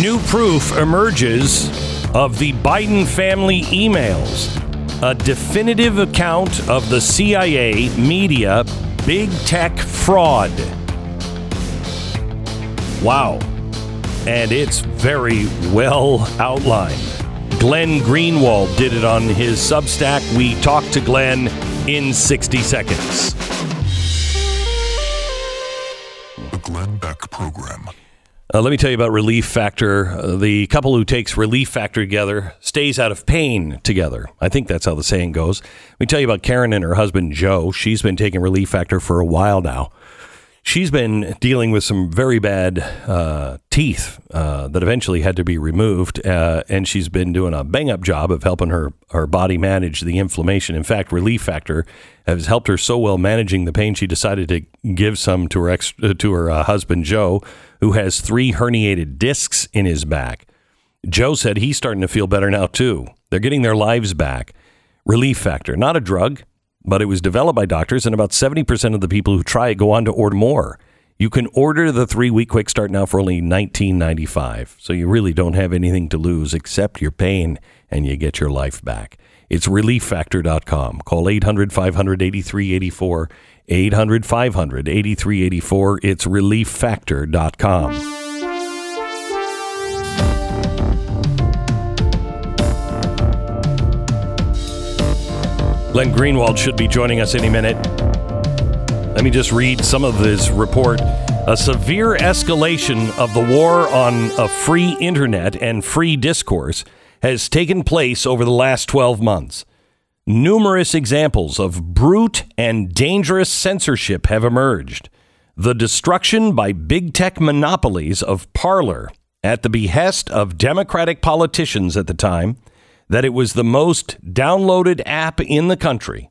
New proof emerges of the Biden family emails. A definitive account of the CIA media big tech fraud. Wow. And it's very well outlined. Glenn Greenwald did it on his Substack. We talked to Glenn in 60 seconds. Uh, let me tell you about Relief Factor. Uh, the couple who takes Relief Factor together stays out of pain together. I think that's how the saying goes. Let me tell you about Karen and her husband Joe. She's been taking Relief Factor for a while now. She's been dealing with some very bad uh, teeth uh, that eventually had to be removed, uh, and she's been doing a bang up job of helping her her body manage the inflammation. In fact, Relief Factor has helped her so well managing the pain, she decided to give some to her ex uh, to her uh, husband Joe, who has three herniated discs in his back. Joe said he's starting to feel better now too. They're getting their lives back. Relief Factor, not a drug, but it was developed by doctors, and about 70% of the people who try it go on to order more. You can order the three week quick start now for only $19.95. So you really don't have anything to lose except your pain, and you get your life back. It's relieffactor.com. Call 800 500 8384. 800 500 8384. It's relieffactor.com. Glenn Greenwald should be joining us any minute. Let me just read some of his report. A severe escalation of the war on a free internet and free discourse has taken place over the last 12 months. Numerous examples of brute and dangerous censorship have emerged. The destruction by big tech monopolies of Parler at the behest of Democratic politicians at the time that it was the most downloaded app in the country,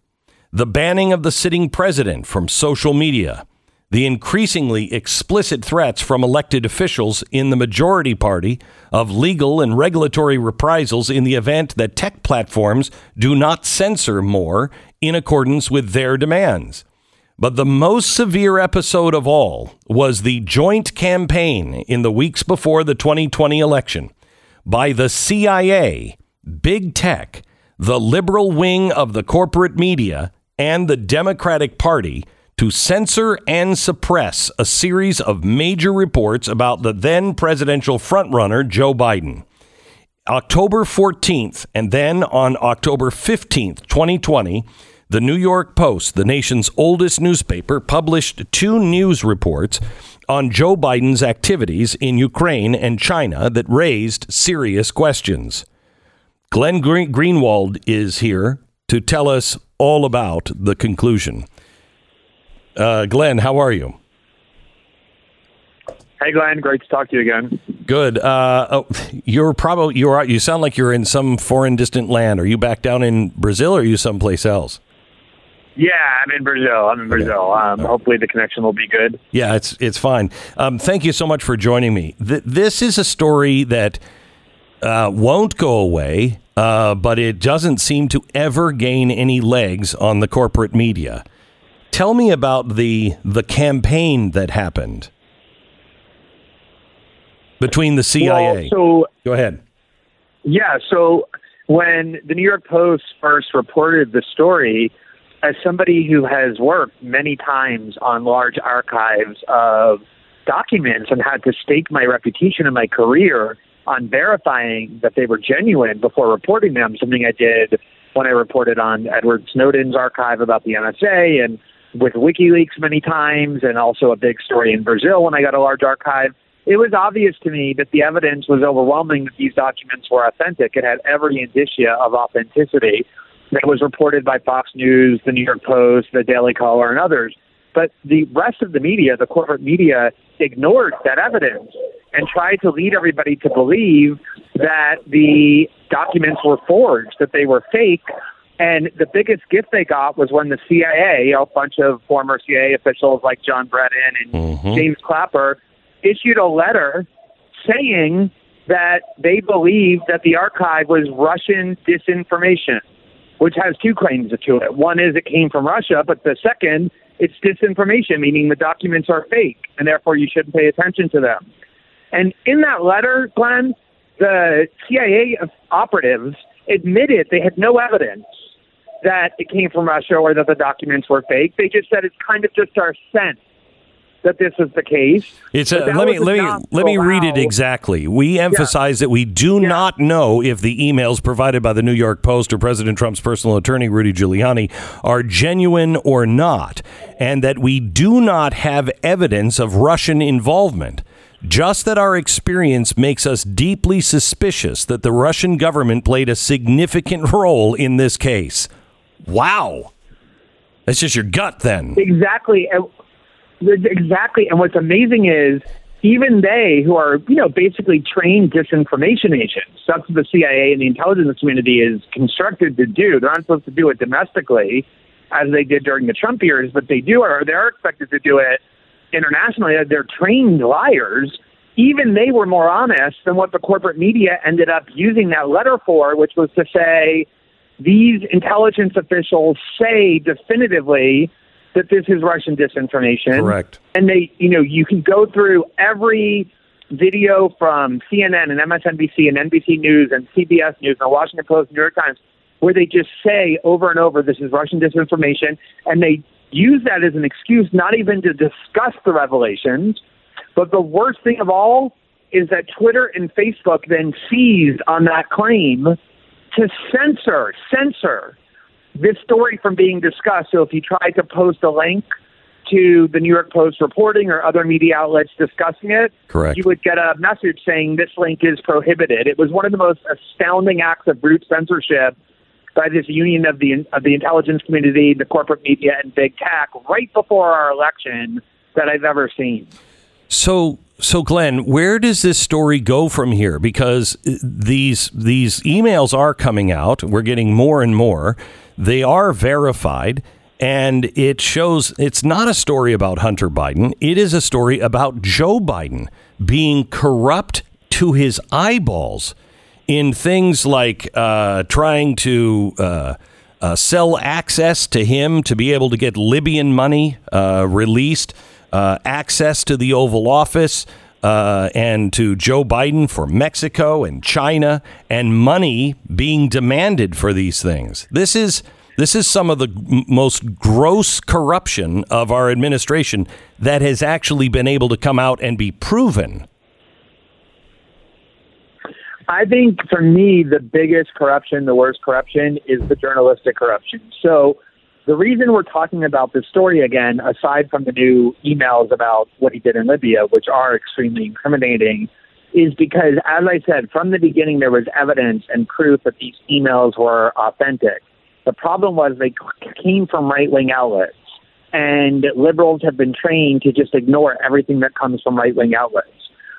the banning of the sitting president from social media, the increasingly explicit threats from elected officials in the majority party of legal and regulatory reprisals in the event that tech platforms do not censor more in accordance with their demands. But the most severe episode of all was the joint campaign in the weeks before the 2020 election by the CIA big tech, the liberal wing of the corporate media, and the Democratic Party to censor and suppress a series of major reports about the then presidential frontrunner, Joe Biden. October 14th, and then on October 15th, 2020, the New York Post, the nation's oldest newspaper, published two news reports on Joe Biden's activities in Ukraine and China that raised serious questions. Glenn Green- Greenwald is here to tell us all about the conclusion. Uh, Glenn, how are you? Hey, Glenn. Great to talk to you again. Good. Uh, oh, you're probably you're you sound like you're in some foreign distant land. Are you back down in Brazil or are you someplace else? Yeah, I'm in Brazil. I'm in Brazil. Um, hopefully, the connection will be good. Yeah, it's it's fine. Um, thank you so much for joining me. Th- this is a story that uh, won't go away, uh, but it doesn't seem to ever gain any legs on the corporate media. Tell me about the the campaign that happened between the CIA. Well, so go ahead. Yeah, so when the New York Post first reported the story, as somebody who has worked many times on large archives of documents and had to stake my reputation and my career on verifying that they were genuine before reporting them, something I did when I reported on Edward Snowden's archive about the NSA and with WikiLeaks many times, and also a big story in Brazil when I got a large archive. It was obvious to me that the evidence was overwhelming that these documents were authentic. It had every indicia of authenticity that was reported by Fox News, the New York Post, the Daily Caller, and others. But the rest of the media, the corporate media, ignored that evidence and tried to lead everybody to believe that the documents were forged, that they were fake. And the biggest gift they got was when the CIA, a bunch of former CIA officials like John Brennan and Mm-hmm. James Clapper, issued a letter saying that they believed that the archive was Russian disinformation, which has two claims to it. One is it came from Russia, but the second it's disinformation, meaning the documents are fake, and therefore you shouldn't pay attention to them. And in that letter, Glenn, the CIA operatives admitted they had no evidence that it came from Russia or that the documents were fake. They just said it's kind of just our sense that this is the case. It's a, let me let me let me read it exactly. We emphasize yeah. that we do yeah. not know if the emails provided by the New York Post or President Trump's personal attorney Rudy Giuliani are genuine or not, and that we do not have evidence of Russian involvement. Just that our experience makes us deeply suspicious that the Russian government played a significant role in this case. Wow. That's just your gut then. Exactly. Exactly. And what's amazing is even they, who are, you know, basically trained disinformation agents, that's what the CIA and the intelligence community is constructed to do. They're not supposed to do it domestically as they did during the Trump years, but they do, or they're expected to do it internationally. Uh, they're trained liars. Even they were more honest than what the corporate media ended up using that letter for, which was to say these intelligence officials say definitively that this is Russian disinformation. Correct. And they, you know, you can go through every video from CNN and MSNBC and NBC News and CBS News and the Washington Post, and New York Times, where they just say over and over, this is Russian disinformation, and they use that as an excuse not even to discuss the revelations. But the worst thing of all is that Twitter and Facebook then seized on that claim to censor, censor this story from being discussed. So if you try to post a link to the New York Post reporting or other media outlets discussing it, Correct. you would get a message saying this link is prohibited. It was one of the most astounding acts of brute censorship by this union of the of the intelligence community, the corporate media, and big tech right before our election that I've ever seen. So, so Glenn, where does this story go from here? Because uh, these these emails are coming out. We're getting more and more. They are verified. And it shows it's not a story about Hunter Biden. It is a story about Joe Biden being corrupt to his eyeballs in things like uh, trying to uh, uh, sell access to him to be able to get Libyan money uh, released, uh, access to the Oval Office. Uh, and to Joe Biden for Mexico and China, and money being demanded for these things. This is this is some of the most gross corruption of our administration that has actually been able to come out and be proven. I think for me, the biggest corruption, the worst corruption, is the journalistic corruption. So the reason we're talking about this story again, aside from the new emails about what he did in Libya, which are extremely incriminating, is because, as I said, from the beginning, there was evidence and proof that these emails were authentic. The problem was they came from right wing outlets, and liberals have been trained to just ignore everything that comes from right wing outlets.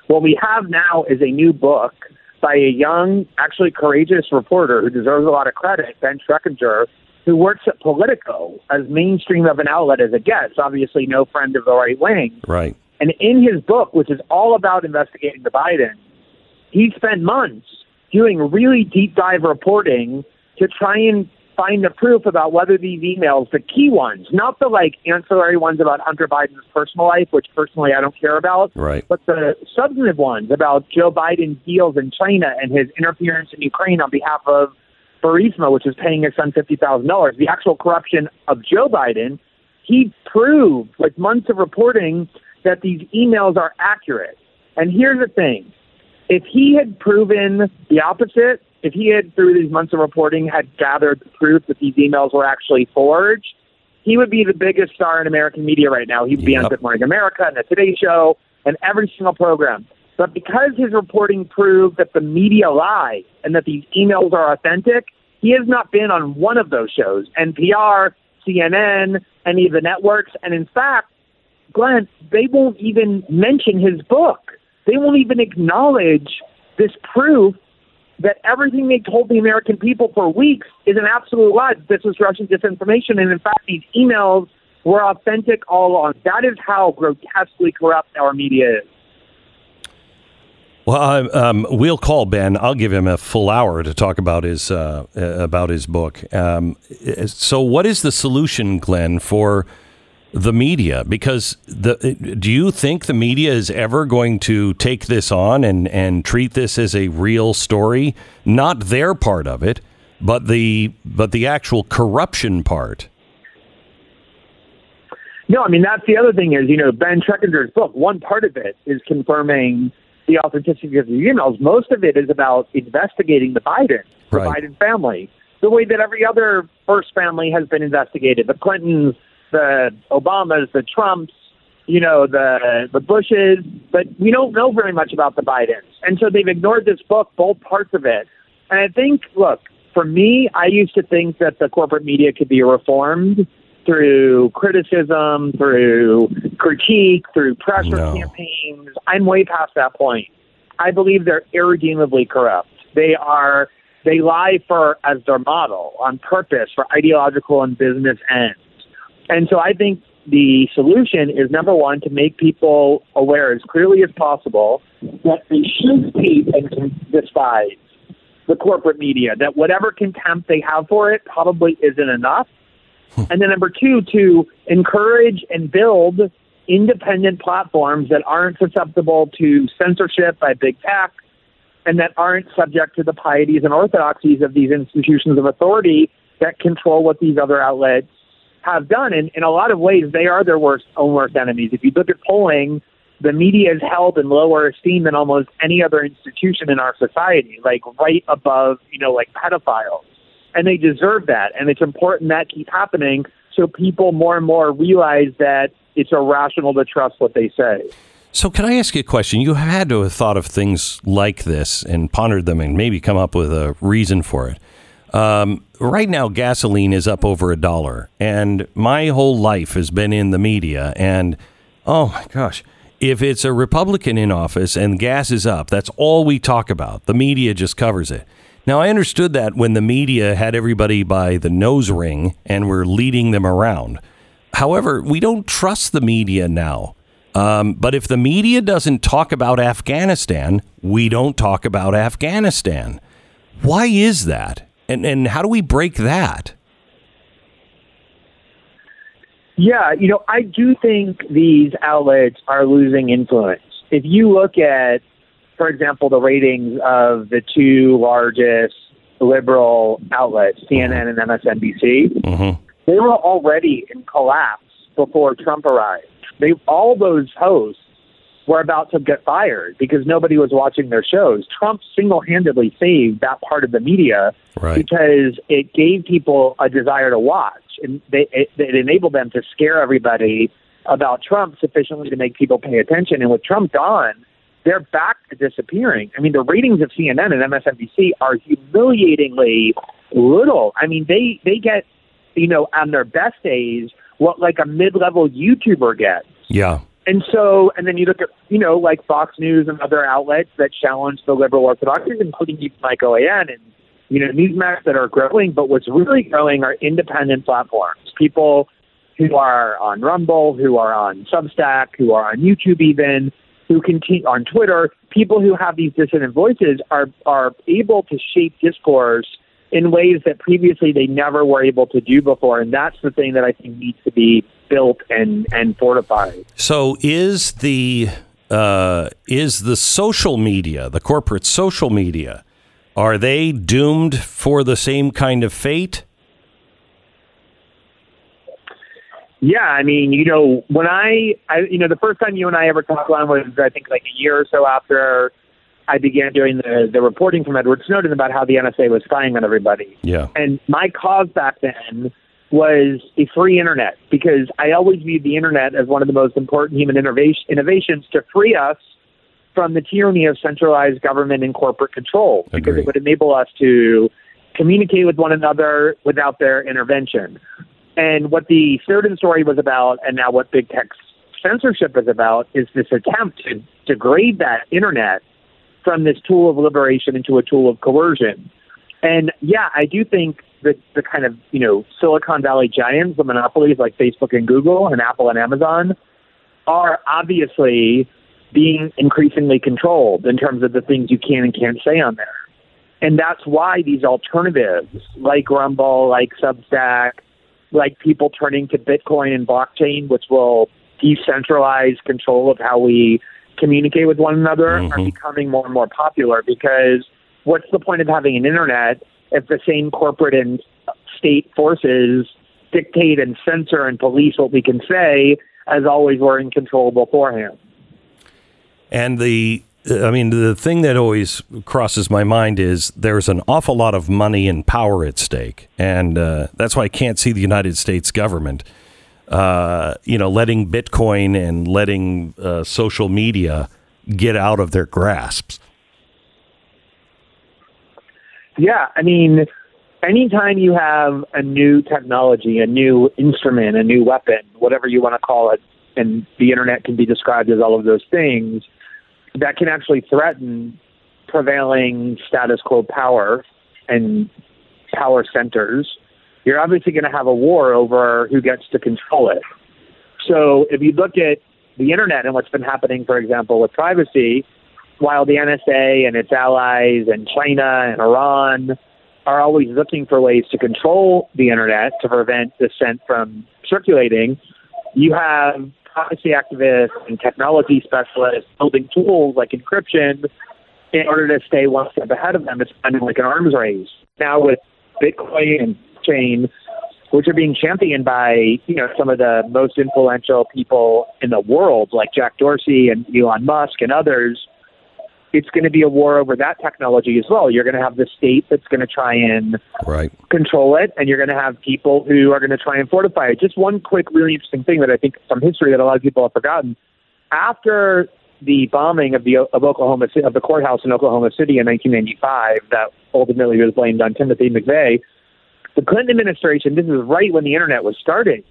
What we have now is a new book by a young, actually courageous reporter who deserves a lot of credit, Ben Schreckinger, who works at Politico as mainstream of an outlet as it gets, obviously no friend of the right wing. Right. And in his book, which is all about investigating the Biden, he spent months doing really deep dive reporting to try and find the proof about whether these emails, the key ones, not the like ancillary ones about Hunter Biden's personal life, which personally I don't care about, right. but the substantive ones about Joe Biden's deals in China and his interference in Ukraine on behalf of Burisma, which is paying his son fifty thousand dollars, the actual corruption of Joe Biden, he proved with months of reporting that these emails are accurate. And here's the thing. If he had proven the opposite, if he had, through these months of reporting, had gathered the proof that these emails were actually forged, he would be the biggest star in American media right now. He'd be yep. on Good Morning America and the Today Show and every single program. But because his reporting proved that the media lie and that these emails are authentic, he has not been on one of those shows NPR, CNN, any of the networks. And in fact, Glenn, they won't even mention his book. They won't even acknowledge this proof that everything they told the American people for weeks is an absolute lie. This was Russian disinformation, and in fact, these emails were authentic all along. That is how grotesquely corrupt our media is. Well, um, we'll call Ben. I'll give him a full hour to talk about his uh, about his book. Um, so, what is the solution, Glenn, for the media because the do you think the media is ever going to take this on and and treat this as a real story? Not their part of it but the but the actual corruption part. No i mean that's the other thing is you know ben Schreckinger's book one part of it is confirming the authenticity of the emails. Most of it is about investigating the biden the Right. biden family the way that every other first family has been investigated the clintons the Obamas, the Trumps, you know, the the Bushes, but we don't know very much about the Bidens. And so they've ignored this book, both parts of it. And I think, look, for me, I used to think that the corporate media could be reformed through criticism, through critique, through pressure No. campaigns. I'm way past that point. I believe they're irredeemably corrupt. They are they lie for as their model on purpose for ideological and business ends. And so I think the solution is number one to make people aware as clearly as possible that they should hate and despise the corporate media. That whatever contempt they have for it probably isn't enough. Hmm. and then number two, to encourage and build independent platforms that aren't susceptible to censorship by big tech and that aren't subject to the pieties and orthodoxies of these institutions of authority that control what these other outlets have done. And in a lot of ways, they are their worst own worst enemies. If you look at polling, the media is held in lower esteem than almost any other institution in our society, like right above, you know, like pedophiles. And they deserve that. And it's important that keep happening so people more and more realize that it's irrational to trust what they say. So, can I ask you a question? You had to have thought of things like this and pondered them and maybe come up with a reason for it. Um, right now, gasoline is up over a dollar, and my whole life has been in the media. And oh my gosh, if it's a Republican in office and gas is up, that's all we talk about. The media just covers it. Now, I understood that when the media had everybody by the nose ring and were leading them around. However, we don't trust the media now. Um, but if the media doesn't talk about Afghanistan, we don't talk about Afghanistan. Why is that? And, and how do we break that? Yeah, you know, I do think these outlets are losing influence. If you look at, for example, the ratings of the two largest liberal outlets, CNN and MSNBC, Mm-hmm. they were already in collapse before Trump arrived. They all those hosts were about to get fired because nobody was watching their shows. Trump single-handedly saved that part of the media Right. because it gave people a desire to watch, and they, it, it enabled them to scare everybody about Trump sufficiently to make people pay attention. And with Trump gone, they're back to disappearing. I mean, the ratings of CNN and MSNBC are humiliatingly little. I mean, they they get, you know, on their best days, what like a mid-level YouTuber gets. Yeah. And so, and then you look at, you know, like Fox News and other outlets that challenge the liberal orthodoxies, including even like OAN and, you know, Newsmax that are growing. But what's really growing are independent platforms. People who are on Rumble, who are on Substack, who are on YouTube even, who continue on Twitter. People who have these dissident voices are, are able to shape discourse in ways that previously they never were able to do before. And that's the thing that I think needs to be built and, and fortified. So is the uh, is the social media, the corporate social media, are they doomed for the same kind of fate? Yeah, I mean, you know, when I, I, you know, the first time you and I ever talked on was, I think, like a year or so after I began doing the the reporting from Edward Snowden about how the NSA was spying on everybody. Yeah. And my cause back then was a free internet because I always viewed the internet as one of the most important human innovation, innovations to free us from the tyranny of centralized government and corporate control because Agree. it would enable us to communicate with one another without their intervention. And what the Snowden story was about, and now what big tech censorship is about, is this attempt to degrade that internet from this tool of liberation into a tool of coercion. And yeah, I do think that the kind of you know Silicon Valley giants, the monopolies like Facebook and Google and Apple and Amazon, are obviously being increasingly controlled in terms of the things you can and can't say on there. And that's why these alternatives like Rumble, like Substack, like people turning to Bitcoin and blockchain, which will decentralize control of how we communicate with one another, Mhm. are becoming more and more popular because what's the point of having an internet if the same corporate and state forces dictate and censor and police what we can say as always we're in control beforehand? And the, I mean, the thing that always crosses my mind is there's an awful lot of money and power at stake, and uh, that's why I can't see the United States government, uh, you know, letting Bitcoin and letting uh, social media get out of their grasps. Yeah, I mean, anytime you have a new technology, a new instrument, a new weapon, whatever you want to call it, and the internet can be described as all of those things, that can actually threaten prevailing status quo power and power centers, you're obviously going to have a war over who gets to control it. So if you look at the internet and what's been happening, for example, with privacy, while the NSA and its allies and China and Iran are always looking for ways to control the internet to prevent dissent from circulating, you have privacy activists and technology specialists building tools like encryption in order to stay one step ahead of them. It's kind of like an arms race. Now with Bitcoin and chain, which are being championed by you know some of the most influential people in the world, like Jack Dorsey and Elon Musk and others. It's going to be a war over that technology as well. You're going to have the state that's going to try and Right. control it, and you're going to have people who are going to try and fortify it. Just one quick, really interesting thing that I think from history that a lot of people have forgotten. After the bombing of the of Oklahoma of the courthouse in Oklahoma City in 1995, that ultimately was blamed on Timothy McVeigh, the Clinton administration. This is right when the internet was starting.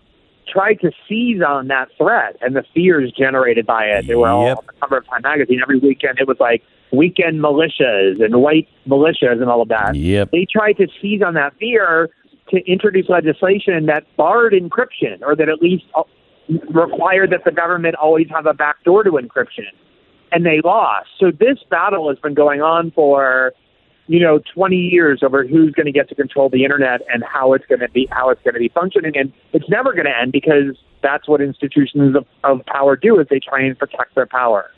Tried to seize on that threat and the fears generated by it. They were all Yep. on the cover of Time magazine every weekend. It was like weekend militias and white militias and all of that Yep. they tried to seize on that fear to introduce legislation that barred encryption or that at least uh, required that the government always have a backdoor to encryption. And they lost. So this battle has been going on for, you know, 20 years over who's going to get to control the internet and how it's going to be how it's going to be functioning. And it's never going to end because that's what institutions of, of power do is they try and protect their power.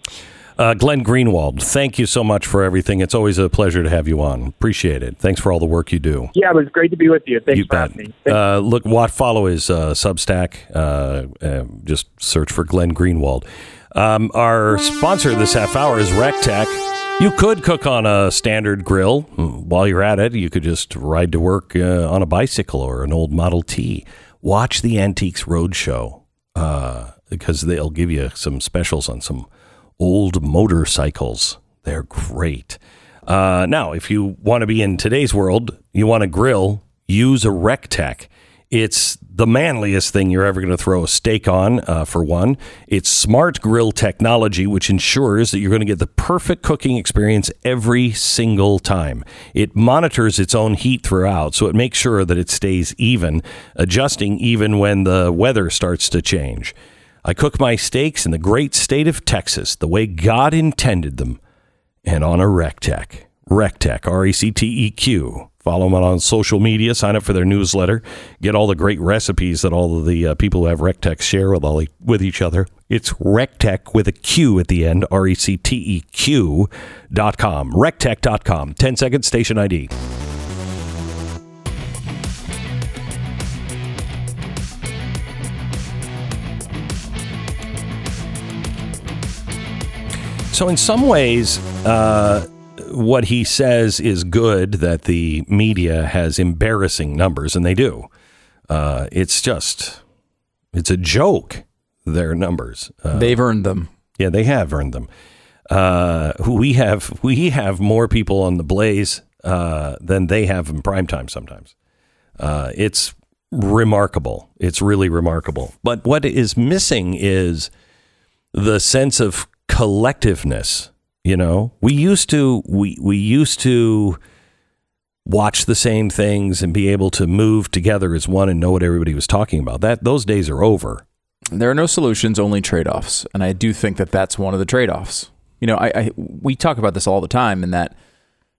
Uh, Glenn Greenwald, thank you so much for everything. It's always a pleasure to have you on. Appreciate it. Thanks for all the work you do. Yeah, it was great to be with you. Thanks you for bet. having me. Uh, look, what follow is uh, Substack. Uh, uh, just search for Glenn Greenwald. Um, our sponsor this half hour is Recteq. You could cook on a standard grill. While you're at it, you could just ride to work uh, on a bicycle or an old Model T. Watch the Antiques Roadshow uh, because they'll give you some specials on some old motorcycles. They're great. Uh, now, if you want to be in today's world, you want to grill, use a Recteq. It's the manliest thing you're ever going to throw a steak on, uh, for one. It's smart grill technology, which ensures that you're going to get the perfect cooking experience every single time. It monitors its own heat throughout, so it makes sure that it stays even, adjusting even when the weather starts to change. I cook my steaks in the great state of Texas the way God intended them and on a Recteq. Recteq, R E C T E Q. Follow them on social media. Sign up for their newsletter. Get all the great recipes that all of the uh, people who have Recteq share with all with each other. It's Recteq with a Q at the end. R E C T E Q dot com. Dot com. 10 seconds station ID. So, in some ways, uh, what he says is good that the media has embarrassing numbers, and they do. Uh, it's just, it's a joke, their numbers. Uh, They've earned them. yeah, they have earned them. Uh, we have we have more people on the blaze uh, than they have in prime time sometimes. Uh, it's remarkable. It's really remarkable. But what is missing is the sense of collectiveness. You know, we used to we we used to watch the same things and be able to move together as one and know what everybody was talking about. That those days are over. There are no solutions, only trade offs. And I do think that that's one of the trade offs. You know, I, I we talk about this all the time, in that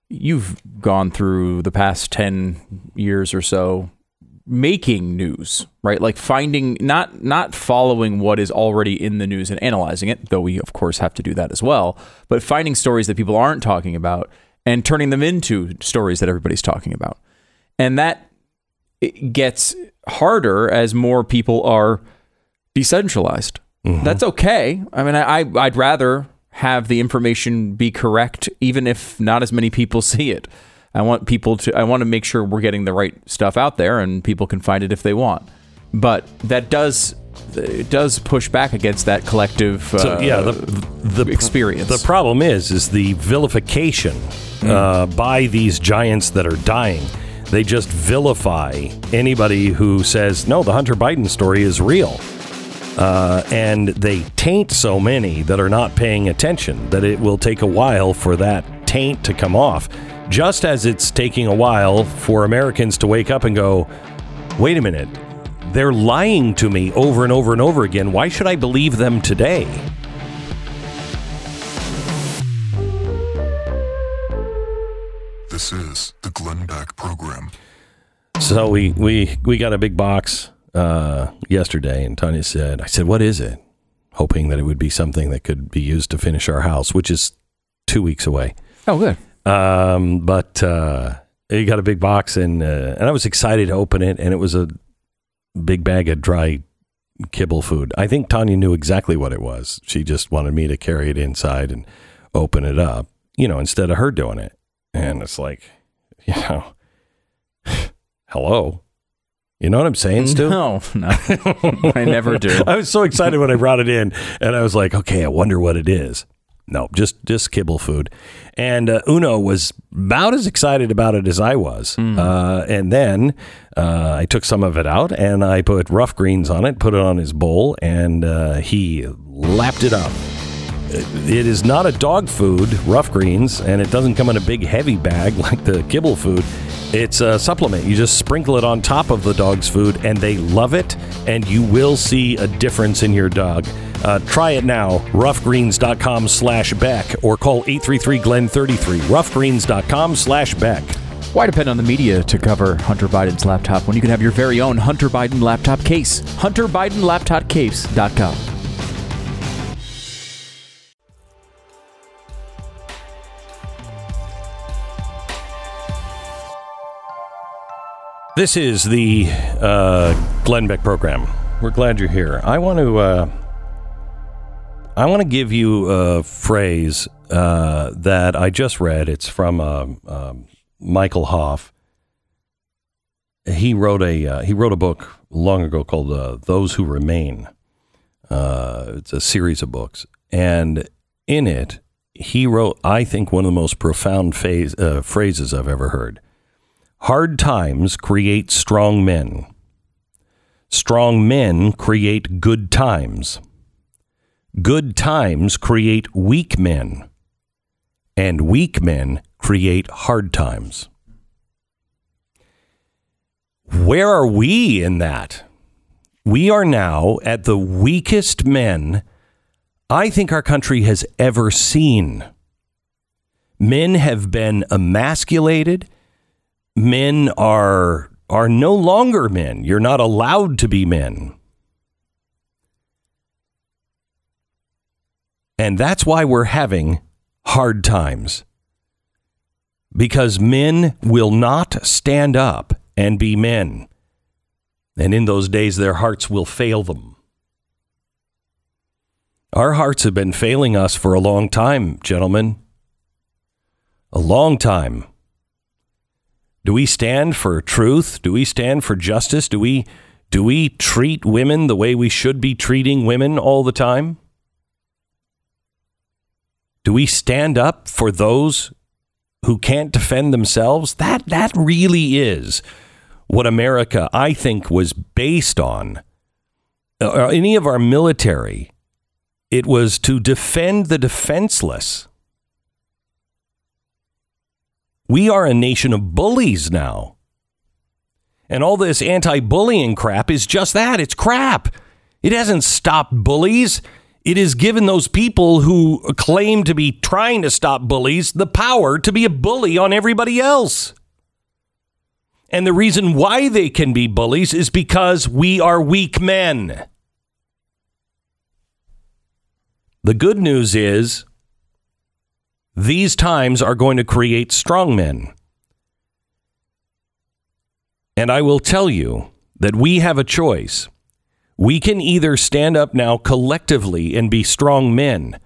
you've gone through the past 10 years or so making news, right? Like finding not not following what is already in the news and analyzing it, though we of course have to do that as well, but finding stories that people aren't talking about and turning them into stories that everybody's talking about. And that it gets harder as more people are decentralized. Mm-hmm. That's okay. I mean, I I'd rather have the information be correct, even if not as many people see it. I want people to. I want to make sure we're getting the right stuff out there, and people can find it if they want. But that does it does push back against that collective. Uh, So yeah, the the experience. The problem is is the vilification uh, by these giants that are dying. They just vilify anybody who says no. The Hunter Biden story is real, uh, and they taint so many that are not paying attention that it will take a while for that taint to come off. Just as it's taking a while for Americans to wake up and go, wait a minute, they're lying to me over and over and over again. Why should I believe them today? This is the Glenn Beck Program. So we we we got a big box uh, yesterday, and Tanya said, "I said, what is it?" Hoping that it would be something that could be used to finish our house, which is two weeks away. oh, good. Um, but uh, he got a big box, and uh, and I was excited to open it, and it was a big bag of dry kibble food. I think Tanya knew exactly what it was. She just wanted me to carry it inside and open it up, you know, instead of her doing it. And it's like, you know, hello. You know what I'm saying, Stu? No, no, I never do. I was so excited when I brought it in, and I was like, okay, I wonder what it is. No, just just kibble food. And uh, Uno was about as excited about it as I was. Uh, and then uh, I took some of it out and I put rough greens on it, put it on his bowl, and uh, he lapped it up. It is not a dog food, rough greens, and it doesn't come in a big heavy bag like the kibble food. It's a supplement. You just sprinkle it on top of the dog's food, and they love it, and you will see a difference in your dog. Uh, try it now, roughgreens.com slash Beck, or call 833-GLEN-33, roughgreens.com slash Beck. Why depend on the media to cover Hunter Biden's laptop when you can have your very own Hunter Biden laptop case? HunterBidenLaptopCase.com. This is the uh, Glenn Beck program. We're glad you're here. I want to uh, I want to give you a phrase uh, that I just read. It's from uh, um Michael Hopf. He wrote a uh, he wrote a book long ago called uh, "Those Who Remain." Uh, it's a series of books, and in it, he wrote, I think, one of the most profound phase, uh, phrases I've ever heard. Hard times create strong men. Strong men create good times. Good times create weak men. And weak men create hard times. Where are we in that? We are now at the weakest men I think our country has ever seen. Men have been emasculated men are are no longer men. You're not allowed to be men. And that's why we're having hard times. Because men will not stand up and be men. And in those days, their hearts will fail them. Our hearts have been failing us for a long time, gentlemen. A long time. Do we stand for truth? Do we stand for justice? Do we do we treat women the way we should be treating women all the time? Do we stand up for those who can't defend themselves? That that really is what America I think was based on. Uh, any of our military it was to defend the defenseless. We are a nation of bullies now. And all this anti bullying crap is just that it's crap. It hasn't stopped bullies. It has given those people who claim to be trying to stop bullies the power to be a bully on everybody else. And the reason why they can be bullies is because we are weak men. The good news is these times are going to create strong men. And I will tell you that we have a choice. We can either stand up now collectively and be strong men,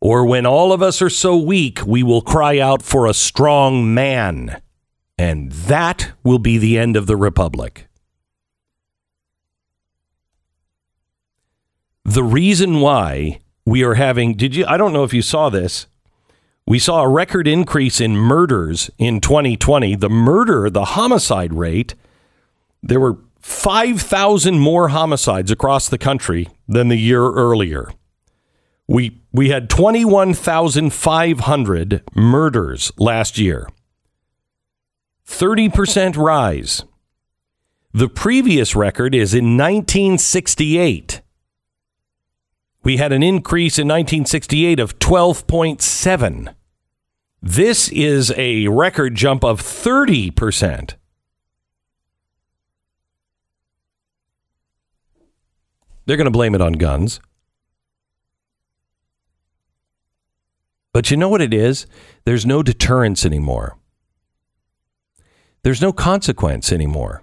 or when all of us are so weak, we will cry out for a strong man. And that will be the end of the republic. The reason why we are having, did you, I don't know if you saw this. We saw a record increase in murders in 2020. The murder, the homicide rate, there were 5,000 more homicides across the country than the year earlier. We, we had 21,500 murders last year. 30% rise. The previous record is in 1968. We had an increase in 1968 of 12.7. This is a record jump of 30%. They're going to blame it on guns. But you know what it is? There's no deterrence anymore. There's no consequence anymore.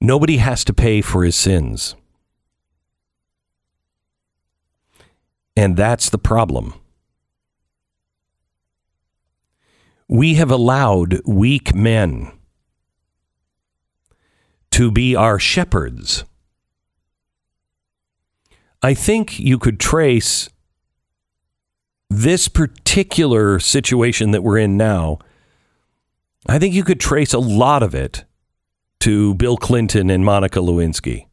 Nobody has to pay for his sins. And that's the problem. We have allowed weak men to be our shepherds. I think you could trace this particular situation that we're in now. I think you could trace a lot of it to Bill Clinton and Monica Lewinsky.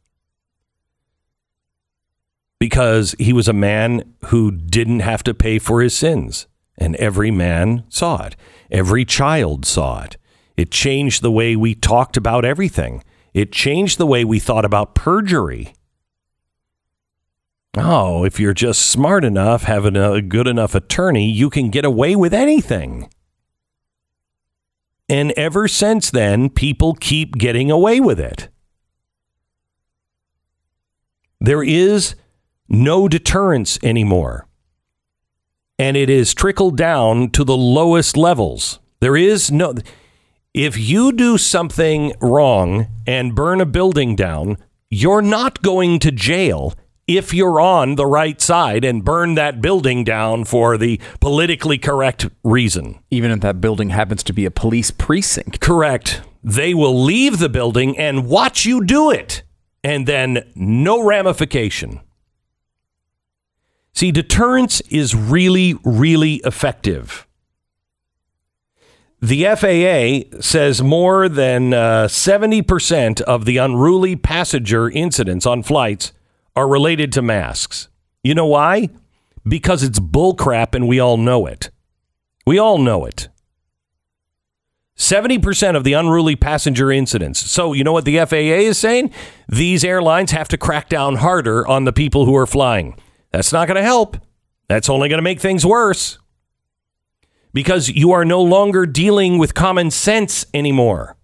Because he was a man who didn't have to pay for his sins. And every man saw it. Every child saw it. It changed the way we talked about everything. It changed the way we thought about perjury. Oh, if you're just smart enough, having a good enough attorney, you can get away with anything. And ever since then, people keep getting away with it. There is no deterrence anymore. And it is trickled down to the lowest levels. There is no if you do something wrong and burn a building down, you're not going to jail if you're on the right side and burn that building down for the politically correct reason. Even if that building happens to be a police precinct. Correct. They will leave the building and watch you do it, and then no ramification. See, deterrence is really, really effective. The FAA says more than uh, 70% of the unruly passenger incidents on flights are related to masks. You know why? Because it's bullcrap and we all know it. We all know it. 70% of the unruly passenger incidents. So, you know what the FAA is saying? These airlines have to crack down harder on the people who are flying. That's not going to help. That's only going to make things worse because you are no longer dealing with common sense anymore.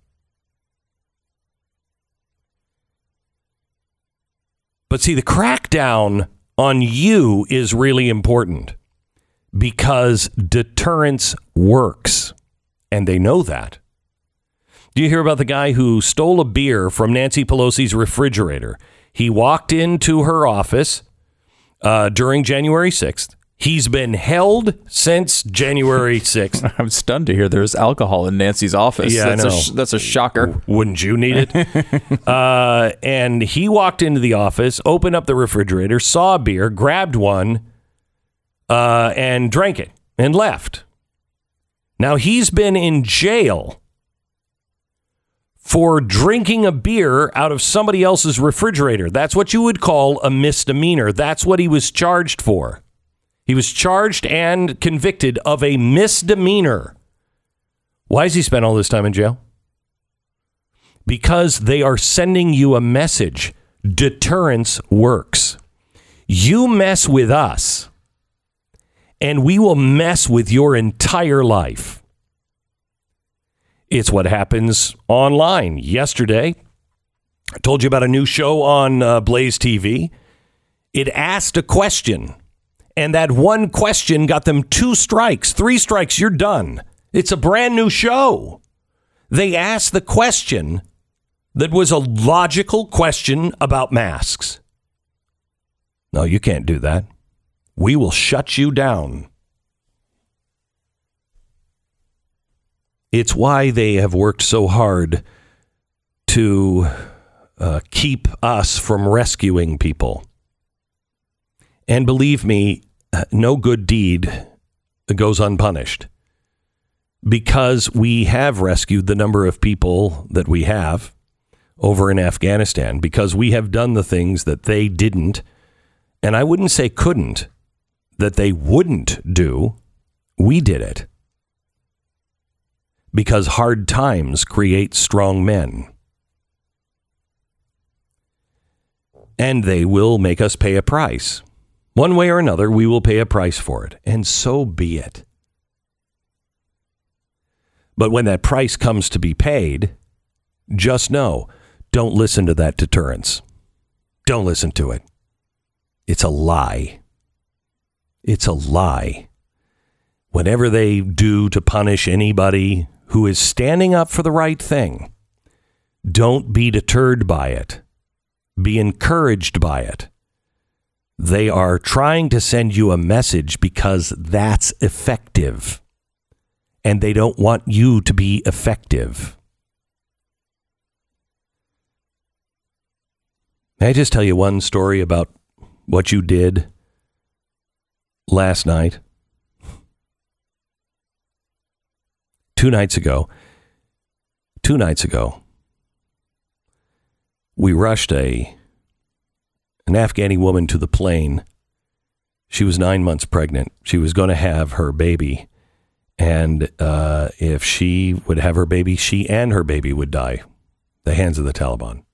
But see, the crackdown on you is really important because deterrence works, and they know that. Do you hear about the guy who stole a beer from Nancy Pelosi's refrigerator? He walked into her office uh, during January 6th. He's been held since January 6th. I'm stunned to hear there's alcohol in Nancy's office. Yeah, that's I know. A sh- that's a shocker. Wouldn't you need it? uh, and he walked into the office, opened up the refrigerator, saw a beer, grabbed one, uh, and drank it and left. Now he's been in jail for drinking a beer out of somebody else's refrigerator. That's what you would call a misdemeanor. That's what he was charged for. He was charged and convicted of a misdemeanor. Why has he spent all this time in jail? Because they are sending you a message. Deterrence works. You mess with us, and we will mess with your entire life. It's what happens online. Yesterday, I told you about a new show on uh, Blaze TV. It asked a question, and that one question got them two strikes. Three strikes, you're done. It's a brand new show. They asked the question that was a logical question about masks. No, you can't do that. We will shut you down. It's why they have worked so hard to uh, keep us from rescuing people. And believe me, no good deed goes unpunished. Because we have rescued the number of people that we have over in Afghanistan, because we have done the things that they didn't, and I wouldn't say couldn't, that they wouldn't do, we did it because hard times create strong men. And they will make us pay a price. One way or another, we will pay a price for it, and so be it. But when that price comes to be paid, just know don't listen to that deterrence. Don't listen to it. It's a lie. It's a lie. Whatever they do to punish anybody who is standing up for the right thing. Don't be deterred by it. Be encouraged by it. They are trying to send you a message because that's effective. And they don't want you to be effective. May I just tell you one story about what you did last night? Two nights ago, two nights ago, we rushed a an Afghani woman to the plane. She was nine months pregnant. She was going to have her baby, and uh, if she would have her baby, she and her baby would die. The hands of the Taliban.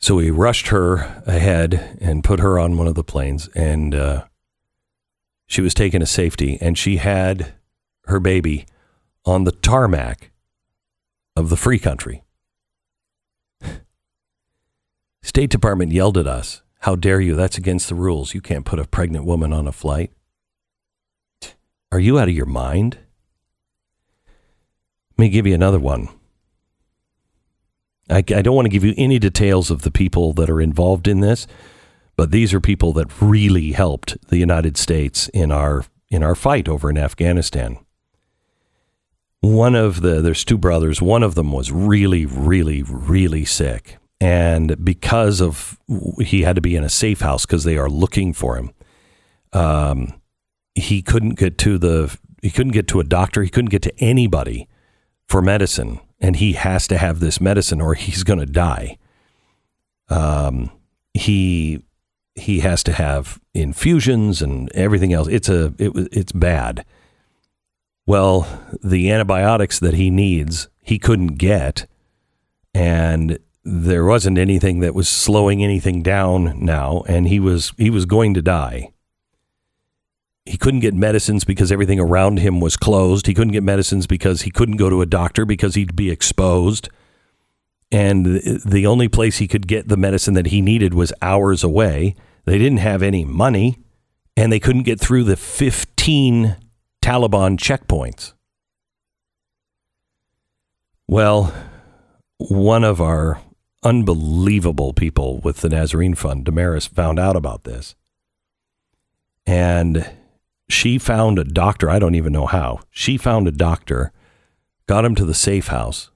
So we rushed her ahead and put her on one of the planes, and uh, she was taken to safety, and she had her baby on the tarmac of the free country. State Department yelled at us. How dare you? That's against the rules. You can't put a pregnant woman on a flight. Are you out of your mind? Let me give you another one. I, I don't want to give you any details of the people that are involved in this but these are people that really helped the United States in our in our fight over in Afghanistan. One of the there's two brothers. One of them was really, really, really sick, and because of he had to be in a safe house because they are looking for him. Um, he couldn't get to the he couldn't get to a doctor. He couldn't get to anybody for medicine, and he has to have this medicine or he's going to die. Um, he he has to have infusions and everything else. It's a it, it's bad. Well, the antibiotics that he needs, he couldn't get, and there wasn't anything that was slowing anything down now, and he was he was going to die. He couldn't get medicines because everything around him was closed. He couldn't get medicines because he couldn't go to a doctor because he'd be exposed and the only place he could get the medicine that he needed was hours away. They didn't have any money, and they couldn't get through the 15 Taliban checkpoints. Well, one of our unbelievable people with the Nazarene Fund, Damaris, found out about this. And she found a doctor. I don't even know how. She found a doctor, got him to the safe house,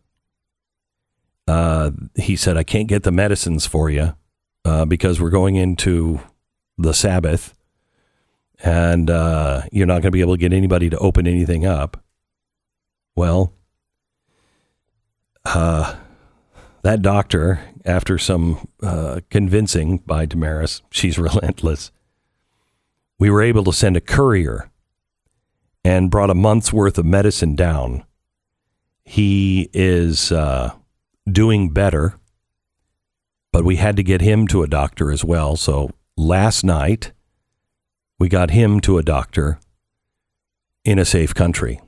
uh, he said, I can't get the medicines for you uh, because we're going into the Sabbath and uh, you're not going to be able to get anybody to open anything up. Well, uh, that doctor, after some uh, convincing by Damaris, she's relentless, we were able to send a courier and brought a month's worth of medicine down. He is uh, doing better, but we had to get him to a doctor as well. So last night, we got him to a doctor in a safe country.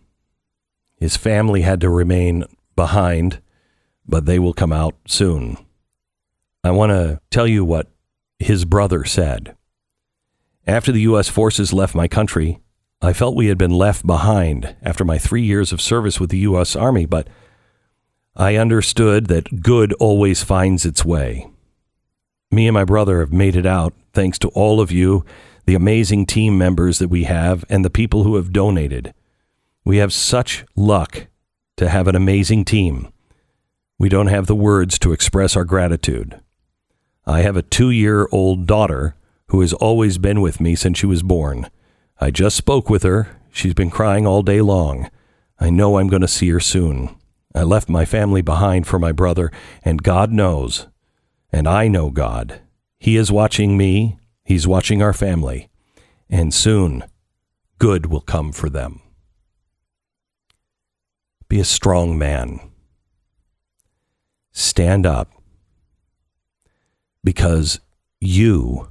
His family had to remain behind, but they will come out soon. I want to tell you what his brother said. After the U.S. forces left my country, I felt we had been left behind after my three years of service with the U.S. Army, but I understood that good always finds its way. Me and my brother have made it out thanks to all of you, the amazing team members that we have, and the people who have donated. We have such luck to have an amazing team. We don't have the words to express our gratitude. I have a two year old daughter who has always been with me since she was born. I just spoke with her. She's been crying all day long. I know I'm going to see her soon. I left my family behind for my brother, and God knows, and I know God. He is watching me, He's watching our family, and soon good will come for them. Be a strong man. Stand up because you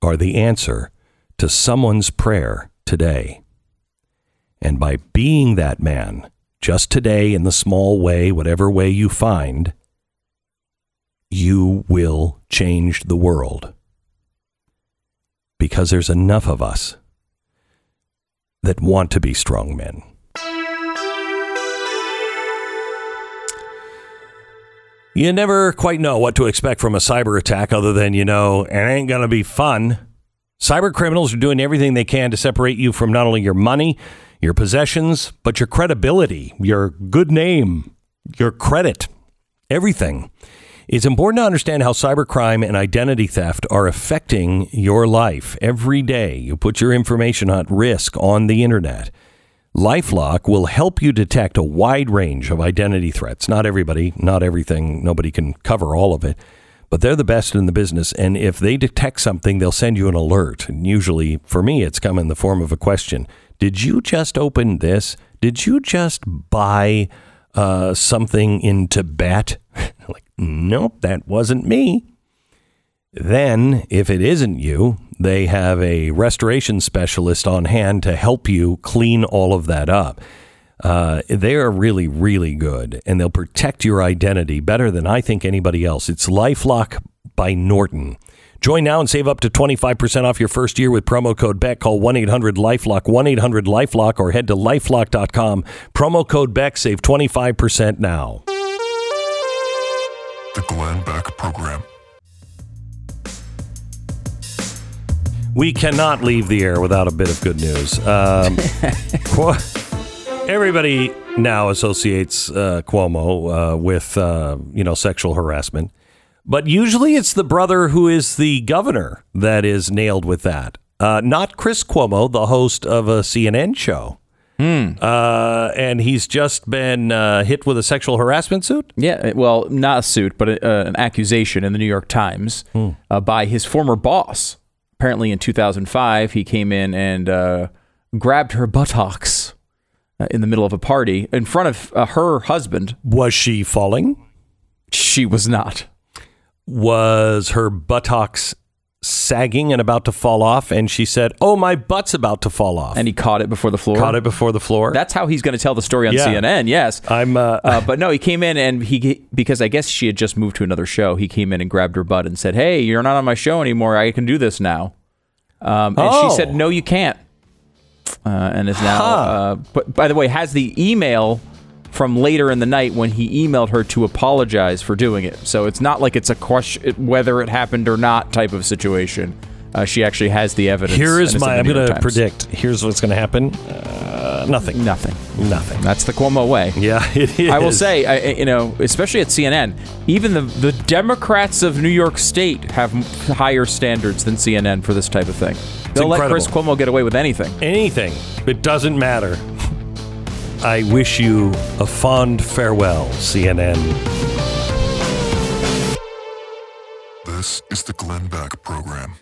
are the answer to someone's prayer today. And by being that man, just today in the small way, whatever way you find, you will change the world. Because there's enough of us that want to be strong men. You never quite know what to expect from a cyber attack other than, you know, it ain't going to be fun. Cyber criminals are doing everything they can to separate you from not only your money, your possessions, but your credibility, your good name, your credit, everything. It's important to understand how cybercrime and identity theft are affecting your life every day. You put your information at risk on the internet. Lifelock will help you detect a wide range of identity threats. Not everybody, not everything, nobody can cover all of it, but they're the best in the business. And if they detect something, they'll send you an alert. And usually, for me, it's come in the form of a question Did you just open this? Did you just buy uh, something in Tibet? like, nope, that wasn't me. Then, if it isn't you, they have a restoration specialist on hand to help you clean all of that up. Uh, they are really, really good, and they'll protect your identity better than I think anybody else. It's Lifelock by Norton. Join now and save up to 25% off your first year with promo code BECK. Call 1 800 Lifelock, 1 800 Lifelock, or head to lifelock.com. Promo code BECK, save 25% now. The Glenn Beck Program. We cannot leave the air without a bit of good news. Um, everybody now associates uh, Cuomo uh, with uh, you know sexual harassment, but usually it's the brother who is the governor that is nailed with that. Uh, not Chris Cuomo, the host of a CNN show. Uh, and he's just been uh, hit with a sexual harassment suit. Yeah, well, not a suit, but a, uh, an accusation in the New York Times uh, by his former boss. Apparently, in 2005, he came in and uh, grabbed her buttocks in the middle of a party in front of uh, her husband. Was she falling? She was not. Was her buttocks sagging and about to fall off? And she said, "Oh, my butt's about to fall off." And he caught it before the floor. caught it before the floor. That's how he's going to tell the story on Yeah. CNN. Yes. I'm. Uh, Uh, but no, he came in and he because I guess she had just moved to another show. He came in and grabbed her butt and said, "Hey, you're not on my show anymore. I can do this now." Um, and Oh. she said, "No, you can't." Uh, and is now. Uh, but by the way, has the email from later in the night when he emailed her to apologize for doing it. So it's not like it's a question whether it happened or not type of situation. Uh, she actually has the evidence. Here and is it's in my. the I'm going to predict. Here's what's going to happen. Uh, nothing. nothing. Nothing. That's the Cuomo way. Yeah, it is. I will say, I, I- you know, especially at CNN, even the the Democrats of New York State have higher standards than CNN for this type of thing. They'll let Chris. Cuomo get away with anything. anything. It doesn't matter. I wish you a fond farewell, CNN. This is the Glenn Beck Program.